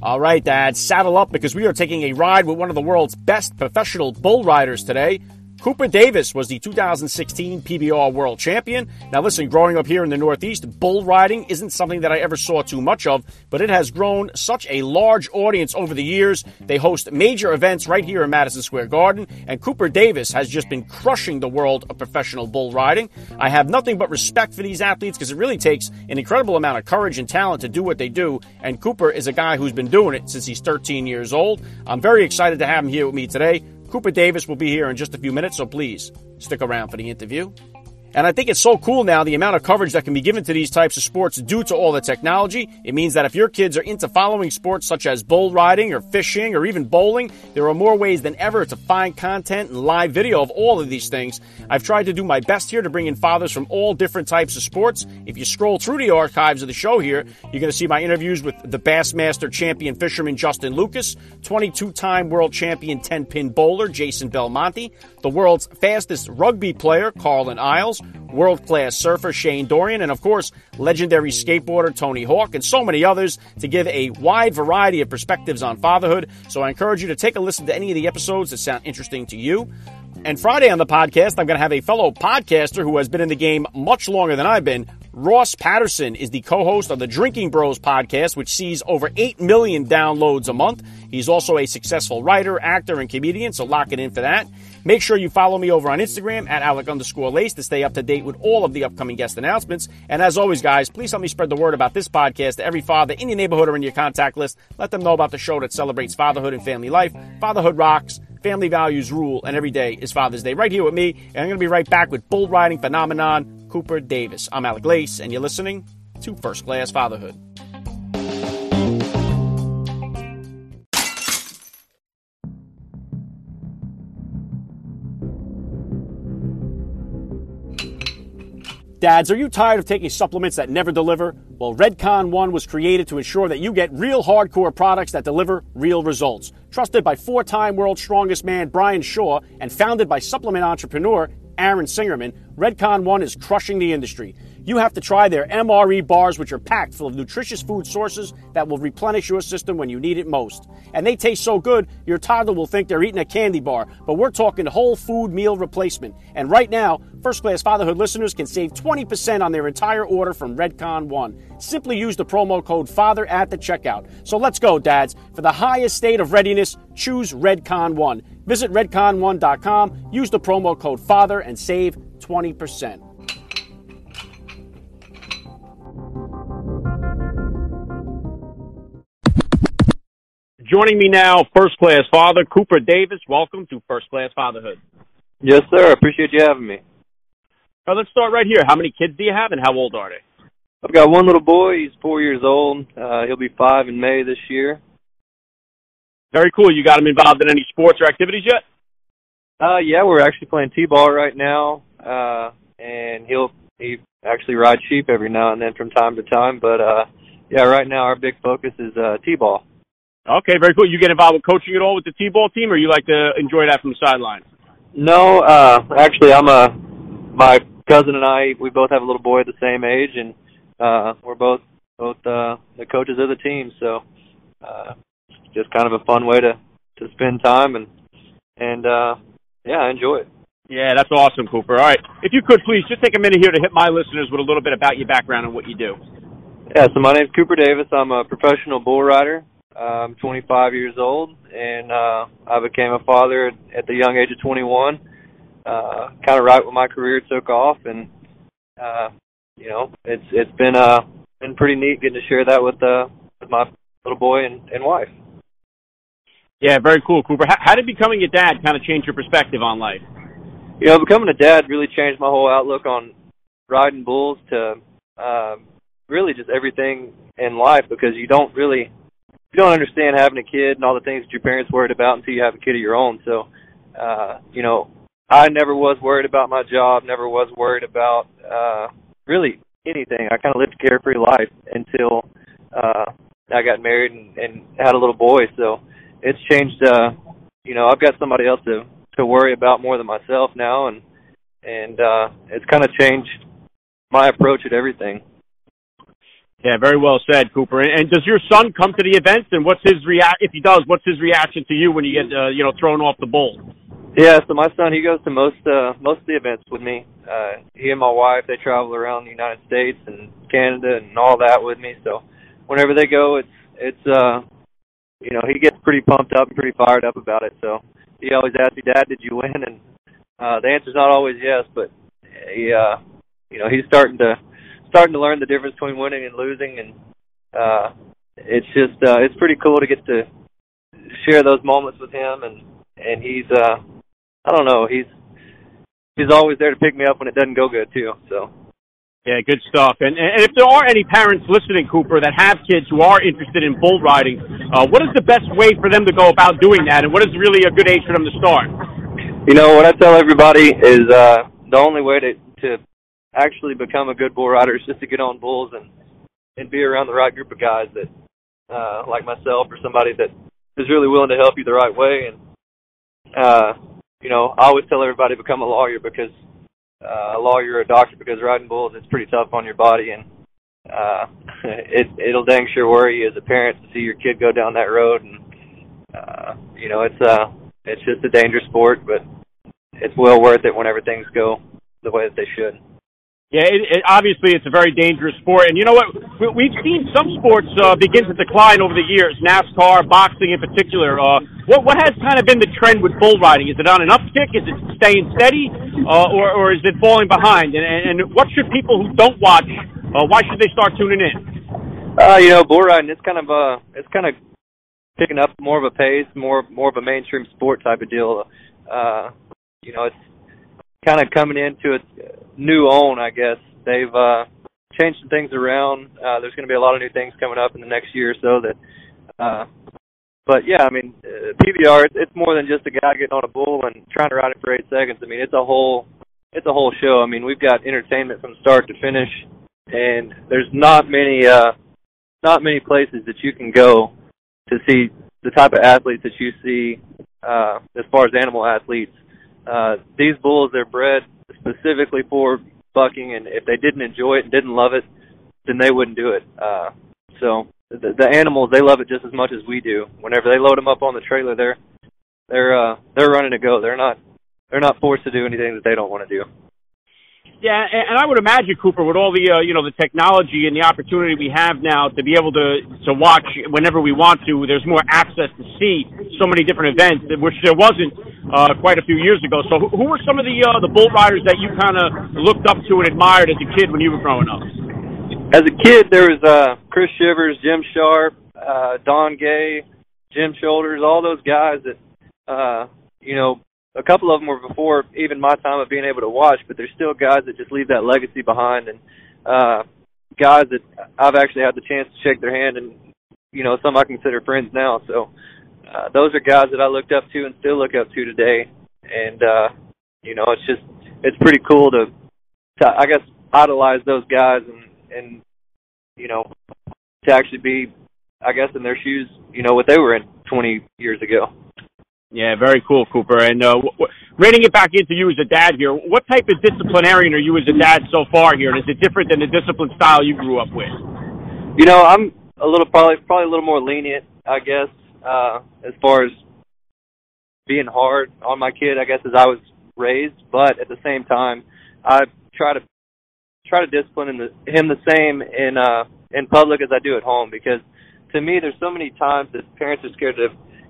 All right, Dad, saddle up because we are taking a ride with one of the world's best professional bull riders today. Cooper Davis was the 2016 PBR World Champion. Now, listen, growing up here in the Northeast, bull riding isn't something that I ever saw too much of, but it has grown such a large audience over the years. They host major events right here in Madison Square Garden, and Cooper Davis has just been crushing the world of professional bull riding. I have nothing but respect for these athletes because it really takes an incredible amount of courage and talent to do what they do, and Cooper is a guy who's been doing it since he's 13 years old. I'm very excited to have him here with me today. Cooper Davis will be here in just a few minutes, so please stick around for the interview. And I think it's so cool now the amount of coverage that can be given to these types of sports due to all the technology. It means that if your kids are into following sports such as bull riding or fishing or even bowling, there are more ways than ever to find content and live video of all of these things. I've tried to do my best here to bring in fathers from all different types of sports. If you scroll through the archives of the show here, you're going to see my interviews with the Bassmaster champion fisherman Justin Lucas, 22 time world champion 10 pin bowler Jason Belmonte, the world's fastest rugby player Carlin Isles, world class surfer Shane Dorian, and of course, legendary skateboarder Tony Hawk, and so many others to give a wide variety of perspectives on fatherhood. So I encourage you to take a listen to any of the episodes that sound interesting to you. And Friday on the podcast, I'm going to have a fellow podcaster who has been in the game much longer than I've been. Ross Patterson is the co host of the Drinking Bros podcast, which sees over 8 million downloads a month. He's also a successful writer, actor, and comedian, so lock it in for that. Make sure you follow me over on Instagram at Alec underscore Lace to stay up to date with all of the upcoming guest announcements. And as always, guys, please help me spread the word about this podcast to every father in your neighborhood or in your contact list. Let them know about the show that celebrates fatherhood and family life. Fatherhood rocks. Family values rule, and every day is Father's Day right here with me. And I'm going to be right back with bull riding phenomenon Cooper Davis. I'm Alec Lace, and you're listening to First Class Fatherhood. Dads, are you tired of taking supplements that never deliver? Well, Redcon One was created to ensure that you get real hardcore products that deliver real results. Trusted by four time world's strongest man Brian Shaw and founded by supplement entrepreneur Aaron Singerman, Redcon One is crushing the industry. You have to try their MRE bars, which are packed full of nutritious food sources that will replenish your system when you need it most. And they taste so good, your toddler will think they're eating a candy bar. But we're talking whole food meal replacement. And right now, First Class Fatherhood listeners can save 20% on their entire order from Redcon One. Simply use the promo code FATHER at the checkout. So let's go, dads. For the highest state of readiness, choose Redcon One. Visit redcon1.com, use the promo code FATHER, and save 20%. Joining me now, first class father Cooper Davis. Welcome to First Class Fatherhood. Yes, sir. I appreciate you having me. Now let's start right here. How many kids do you have, and how old are they? I've got one little boy. He's four years old. Uh, he'll be five in May this year. Very cool. You got him involved in any sports or activities yet? Uh, yeah, we're actually playing t-ball right now, uh, and he'll he actually rides sheep every now and then from time to time. But uh, yeah, right now our big focus is uh, t-ball. Okay, very cool. You get involved with coaching at all with the t-ball team, or you like to enjoy that from the sideline? No, uh, actually, I'm a my cousin and I. We both have a little boy the same age, and uh, we're both both uh, the coaches of the team. So, uh, just kind of a fun way to to spend time and and uh, yeah, I enjoy it. Yeah, that's awesome, Cooper. All right, if you could please just take a minute here to hit my listeners with a little bit about your background and what you do. Yeah, so my name's Cooper Davis. I'm a professional bull rider. I'm 25 years old, and uh, I became a father at the young age of 21. Uh, kind of right when my career took off, and uh, you know, it's it's been uh been pretty neat getting to share that with uh with my little boy and, and wife. Yeah, very cool, Cooper. How, how did becoming a dad kind of change your perspective on life? You know, becoming a dad really changed my whole outlook on riding bulls to uh, really just everything in life because you don't really you don't understand having a kid and all the things that your parents worried about until you have a kid of your own. So, uh, you know, I never was worried about my job, never was worried about uh really anything. I kind of lived a carefree life until uh I got married and, and had a little boy. So, it's changed uh you know, I've got somebody else to to worry about more than myself now and and uh it's kind of changed my approach at everything. Yeah, very well said, Cooper. And, and does your son come to the events? And what's his react? If he does, what's his reaction to you when you get uh, you know thrown off the bull? Yeah, so my son he goes to most uh, most of the events with me. Uh, he and my wife they travel around the United States and Canada and all that with me. So whenever they go, it's it's uh you know he gets pretty pumped up and pretty fired up about it. So he always asks me, Dad, did you win? And uh, the answer's not always yes, but he uh you know he's starting to starting to learn the difference between winning and losing, and uh, it's just uh, it's pretty cool to get to share those moments with him, and and he's uh, I don't know he's he's always there to pick me up when it doesn't go good too. So. Yeah, good stuff. And, and if there are any parents listening, Cooper, that have kids who are interested in bull riding, uh, what is the best way for them to go about doing that, and what is really a good age for them to start? You know, what I tell everybody is uh, the only way to to actually become a good bull rider is just to get on bulls and and be around the right group of guys that uh like myself or somebody that is really willing to help you the right way and uh you know I always tell everybody become a lawyer because uh, a lawyer or a doctor because riding bulls it's pretty tough on your body and uh it it'll dang sure worry you as a parent to see your kid go down that road and uh you know it's uh it's just a dangerous sport but it's well worth it whenever things go the way that they should. Yeah, it, it, obviously it's a very dangerous sport, and you know what? We, have seen some sports uh, begin to decline over the years. NASCAR, boxing in particular. Uh, what what has kind of been the trend with bull riding? Is it on an uptick? Is it staying steady, uh, or or is it falling behind? And, and, and what should people who don't watch? Uh, why should they start tuning in? Uh, you know, bull riding it's kind of uh it's kind of picking up more of a pace, more more of a mainstream sport type of deal. Uh, you know, it's kind of coming into its new own, I guess. They've uh, changed some things around. Uh, there's going to be a lot of new things coming up in the next year or so that. Uh, but yeah, I mean, uh, PBR it's, it's more than just a guy getting on a bull and trying to ride it for eight seconds. I mean, it's a whole it's a whole show. I mean, we've got entertainment from start to finish, and there's not many uh, not many places that you can go to see the type of athletes that you see uh, as far as animal athletes uh, these bulls they're bred specifically for bucking, and if they didn't enjoy it and didn't love it, then they wouldn't do it. Uh, so the, the animals they love it just as much as we do. Whenever they load them up on the trailer, they're they're uh, they're running to go. They're not they're not forced to do anything that they don't want to do. Yeah, and I would imagine Cooper, with all the uh, you know the technology and the opportunity we have now to be able to to watch whenever we want to, there's more access to see so many different events, which there wasn't uh, quite a few years ago. So, who, were some of the uh, the bull riders that you kind of looked up to and admired as a kid when you were growing up? As a kid, there was uh, Chris Shivers, Jim Sharp, uh, Don Gay, Jim Shoulders, all those guys that uh, you know a couple of them were before even my time of being able to watch, but there's still guys that just leave that legacy behind, and uh, guys that I've actually had the chance to shake their hand, and you know some I consider friends now. So uh, those are guys that I looked up to and still look up to today, and uh, you know it's just it's pretty cool to, to I guess idolize those guys and and you know to actually be I guess in their shoes, you know what they were in 20 years ago. Yeah, very cool, Cooper. And uh, w- w- reining it back into you as a dad here, what type of disciplinarian are you as a dad so far here? And is it different than the discipline style you grew up with? You know, I'm a little probably probably a little more lenient, I guess, uh, as far as being hard on my kid. I guess as I was raised, but at the same time, I try to try to discipline him the, him the same in uh, in public as I do at home because to me, there's so many times that parents are scared to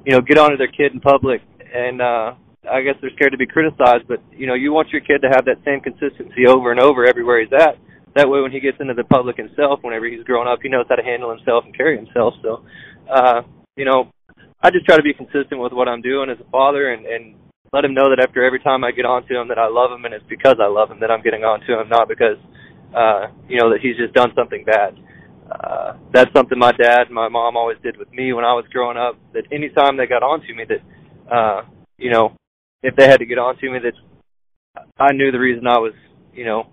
you know, get onto their kid in public and uh I guess they're scared to be criticized, but you know, you want your kid to have that same consistency over and over everywhere he's at. That way when he gets into the public himself, whenever he's growing up, he knows how to handle himself and carry himself. So uh, you know, I just try to be consistent with what I'm doing as a father and, and let him know that after every time I get onto him that I love him and it's because I love him that I'm getting onto him, not because uh, you know, that he's just done something bad. Uh, that's something my dad and my mom always did with me when I was growing up. That anytime they got onto me, that uh, you know, if they had to get onto me, that I knew the reason I was, you know,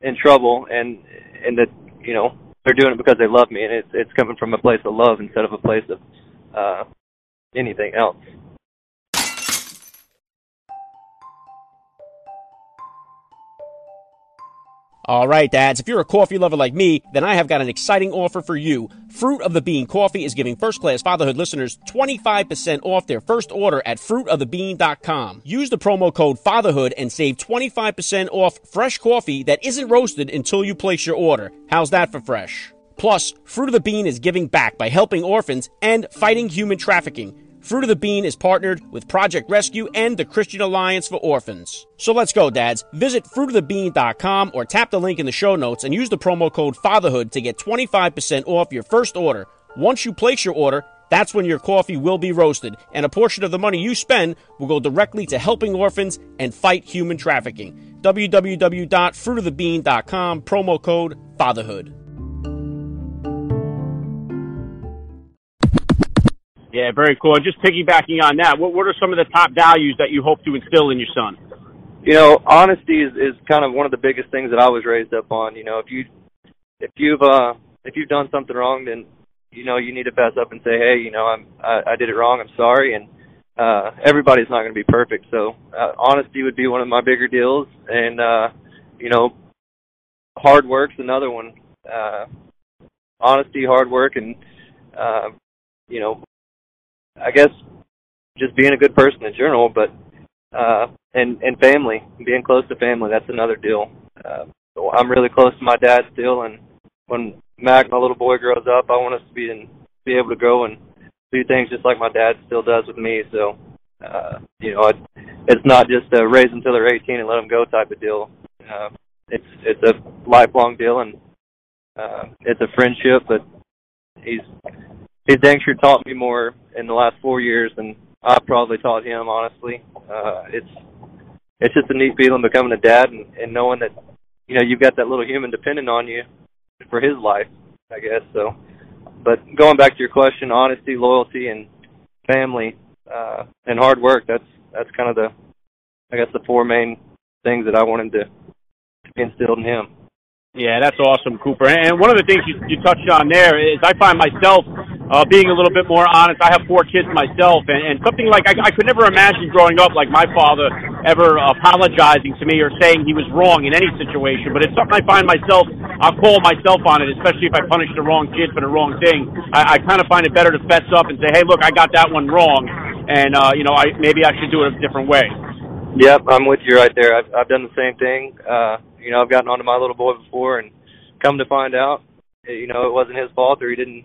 in trouble, and and that you know they're doing it because they love me, and it's it's coming from a place of love instead of a place of uh, anything else. All right, dads, if you're a coffee lover like me, then I have got an exciting offer for you. Fruit of the Bean Coffee is giving first class fatherhood listeners 25% off their first order at fruitofthebean.com. Use the promo code fatherhood and save 25% off fresh coffee that isn't roasted until you place your order. How's that for fresh? Plus, Fruit of the Bean is giving back by helping orphans and fighting human trafficking. Fruit of the Bean is partnered with Project Rescue and the Christian Alliance for Orphans. So let's go, dads. Visit fruitofthebean.com or tap the link in the show notes and use the promo code FATHERHOOD to get 25% off your first order. Once you place your order, that's when your coffee will be roasted, and a portion of the money you spend will go directly to helping orphans and fight human trafficking. www.fruitofthebean.com, promo code FATHERHOOD. Yeah, very cool. And just piggybacking on that, what what are some of the top values that you hope to instill in your son? You know, honesty is is kind of one of the biggest things that I was raised up on. You know, if you if you've uh if you've done something wrong, then you know you need to fess up and say, hey, you know, I'm I, I did it wrong. I'm sorry, and uh everybody's not going to be perfect. So uh, honesty would be one of my bigger deals, and uh, you know, hard work's another one. Uh, honesty, hard work, and uh, you know, I guess just being a good person in general, but uh and and family, being close to family, that's another deal. Uh, so I'm really close to my dad still, and when Mac, my little boy, grows up, I want us to be and be able to go and do things just like my dad still does with me. So, uh, you know, it, it's not just a raise until they're 18 and let them go type of deal. Uh, it's it's a lifelong deal, and uh, it's a friendship. But he's he's dang sure taught me more in the last four years than I probably taught him. Honestly, uh, it's it's just a neat feeling becoming a dad and, and knowing that you know you've got that little human dependent on you for his life. I guess so. But going back to your question, honesty, loyalty, and family, uh, and hard work. That's that's kind of the I guess the four main things that I wanted to, to be instilled in him. Yeah, that's awesome, Cooper. And one of the things you, you touched on there is I find myself uh, being a little bit more honest. I have four kids myself, and, and something like I, I could never imagine growing up like my father ever apologizing to me or saying he was wrong in any situation. But it's something I find myself, I'll call myself on it, especially if I punish the wrong kid for the wrong thing. I, I kind of find it better to fess up and say, hey, look, I got that one wrong, and uh, you know, I maybe I should do it a different way. Yep, I'm with you right there. I've I've done the same thing. Uh, you know, I've gotten onto my little boy before, and come to find out, you know, it wasn't his fault or he didn't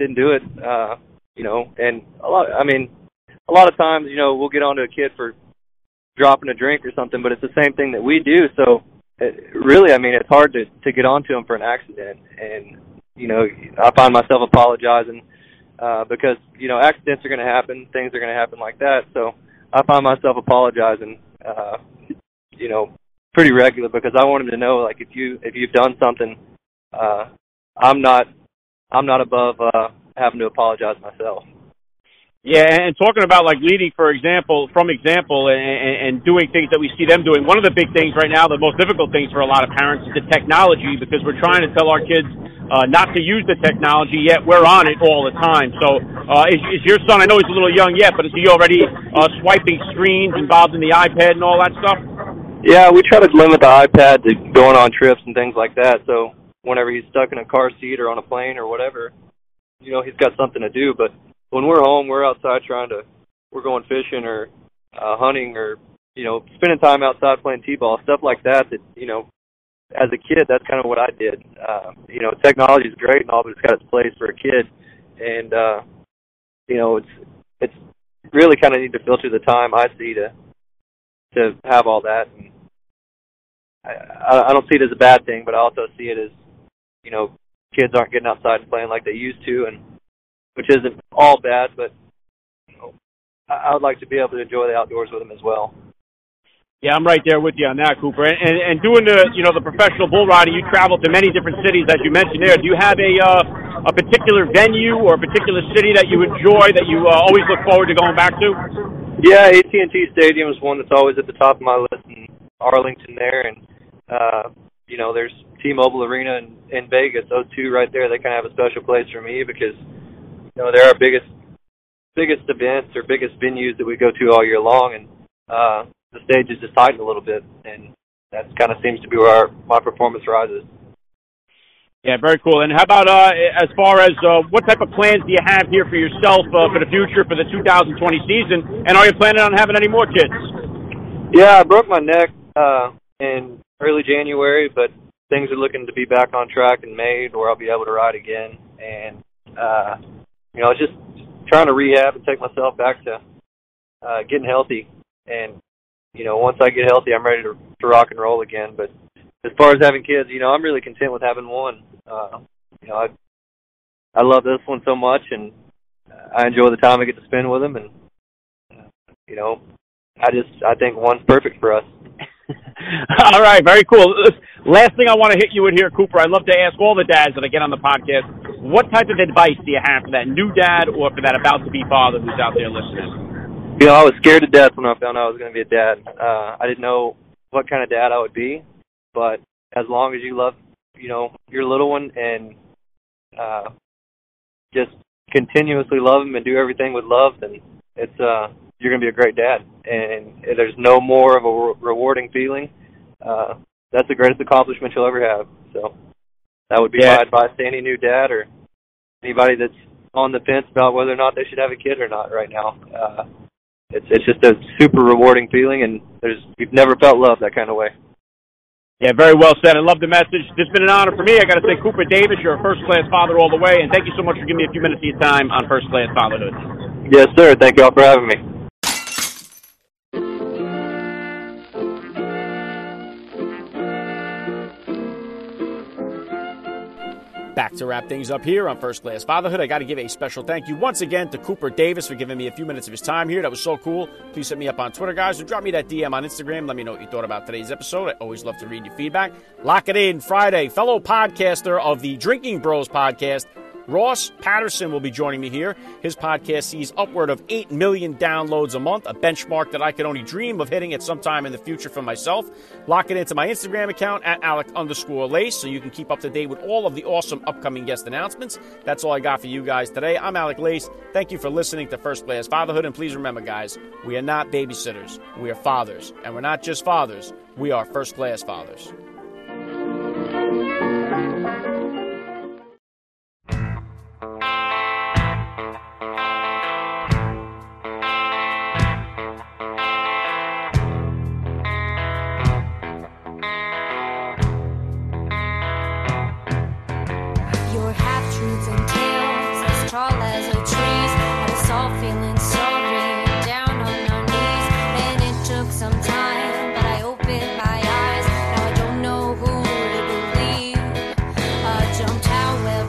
didn't do it. Uh, you know, and a lot. I mean, a lot of times, you know, we'll get onto a kid for dropping a drink or something, but it's the same thing that we do. So, it, really, I mean, it's hard to to get onto him for an accident, and you know, I find myself apologizing uh, because you know accidents are going to happen, things are going to happen like that. So, I find myself apologizing. Uh, you know, pretty regular because I want him to know like if you if you've done something, uh, I'm not I'm not above uh, having to apologize myself. Yeah, and talking about like leading, for example, from example, and, and doing things that we see them doing. One of the big things right now, the most difficult things for a lot of parents, is the technology because we're trying to tell our kids uh, not to use the technology yet. We're on it all the time. So, uh, is, is your son? I know he's a little young yet, but is he already uh, swiping screens, involved in the iPad and all that stuff? Yeah, we try to limit the iPad to going on trips and things like that. So whenever he's stuck in a car seat or on a plane or whatever, you know, he's got something to do. But when we're home, we're outside trying to, we're going fishing or uh, hunting or, you know, spending time outside playing t-ball, stuff like that. That you know, as a kid, that's kind of what I did. Uh, you know, technology is great and all, but it's got its place for a kid. And uh, you know, it's it's really kind of need to filter the time I see to to have all that. And I, I don't see it as a bad thing, but I also see it as, you know, kids aren't getting outside and playing like they used to, and which isn't all bad, but you know, I, I would like to be able to enjoy the outdoors with them as well. Yeah, I'm right there with you on that, Cooper. And, and, and doing the you know the professional bull riding, you travel to many different cities, as you mentioned there. Do you have a uh, a particular venue or a particular city that you enjoy that you uh, always look forward to going back to? Yeah, AT&T Stadium is one that's always at the top of my list in Arlington there, and uh, you know there's T-Mobile Arena in, in Vegas. Those two right there, they kind of have a special place for me because you know they're our biggest biggest events or biggest venues that we go to all year long, and uh, the stage is just tightened a little bit, and that kind of seems to be where our, my performance rises. Yeah, very cool. And how about uh, as far as uh, what type of plans do you have here for yourself uh, for the future for the 2020 season? And are you planning on having any more kids? Yeah, I broke my neck uh, in early January, but things are looking to be back on track in May, where I'll be able to ride again. And uh, you know, just trying to rehab and take myself back to uh, getting healthy and you know, once I get healthy, I'm ready to, to rock and roll again. But as far as having kids, you know, I'm really content with having one. Uh, you know, I I love this one so much, and I enjoy the time I get to spend with them. And you know, I just I think one's perfect for us. all right, very cool. Last thing I want to hit you with here, Cooper. I'd love to ask all the dads that I get on the podcast, what type of advice do you have for that new dad or for that about to be father who's out there listening? You know, I was scared to death when I found out I was going to be a dad. Uh, I didn't know what kind of dad I would be, but as long as you love, you know, your little one and uh, just continuously love him and do everything with love, then it's uh, you're going to be a great dad. And there's no more of a re- rewarding feeling. Uh, that's the greatest accomplishment you'll ever have. So that would be yeah. my advice to any new dad or anybody that's on the fence about whether or not they should have a kid or not right now. Uh, it's it's just a super rewarding feeling, and there's we've never felt love that kind of way. Yeah, very well said. I love the message. It's been an honor for me. I got to say, Cooper Davis, you're a first class father all the way, and thank you so much for giving me a few minutes of your time on first class fatherhood. Yes, sir. Thank you all for having me. Back to wrap things up here on First Class Fatherhood. I got to give a special thank you once again to Cooper Davis for giving me a few minutes of his time here. That was so cool. Please hit me up on Twitter, guys, or drop me that DM on Instagram. Let me know what you thought about today's episode. I always love to read your feedback. Lock it in Friday. Fellow podcaster of the Drinking Bros podcast, Ross Patterson will be joining me here. His podcast sees upward of 8 million downloads a month, a benchmark that I could only dream of hitting at some time in the future for myself. Lock it into my Instagram account at Alec underscore Lace so you can keep up to date with all of the awesome upcoming guest announcements. That's all I got for you guys today. I'm Alec Lace. Thank you for listening to First Class Fatherhood. And please remember, guys, we are not babysitters. We are fathers. And we're not just fathers, we are first class fathers.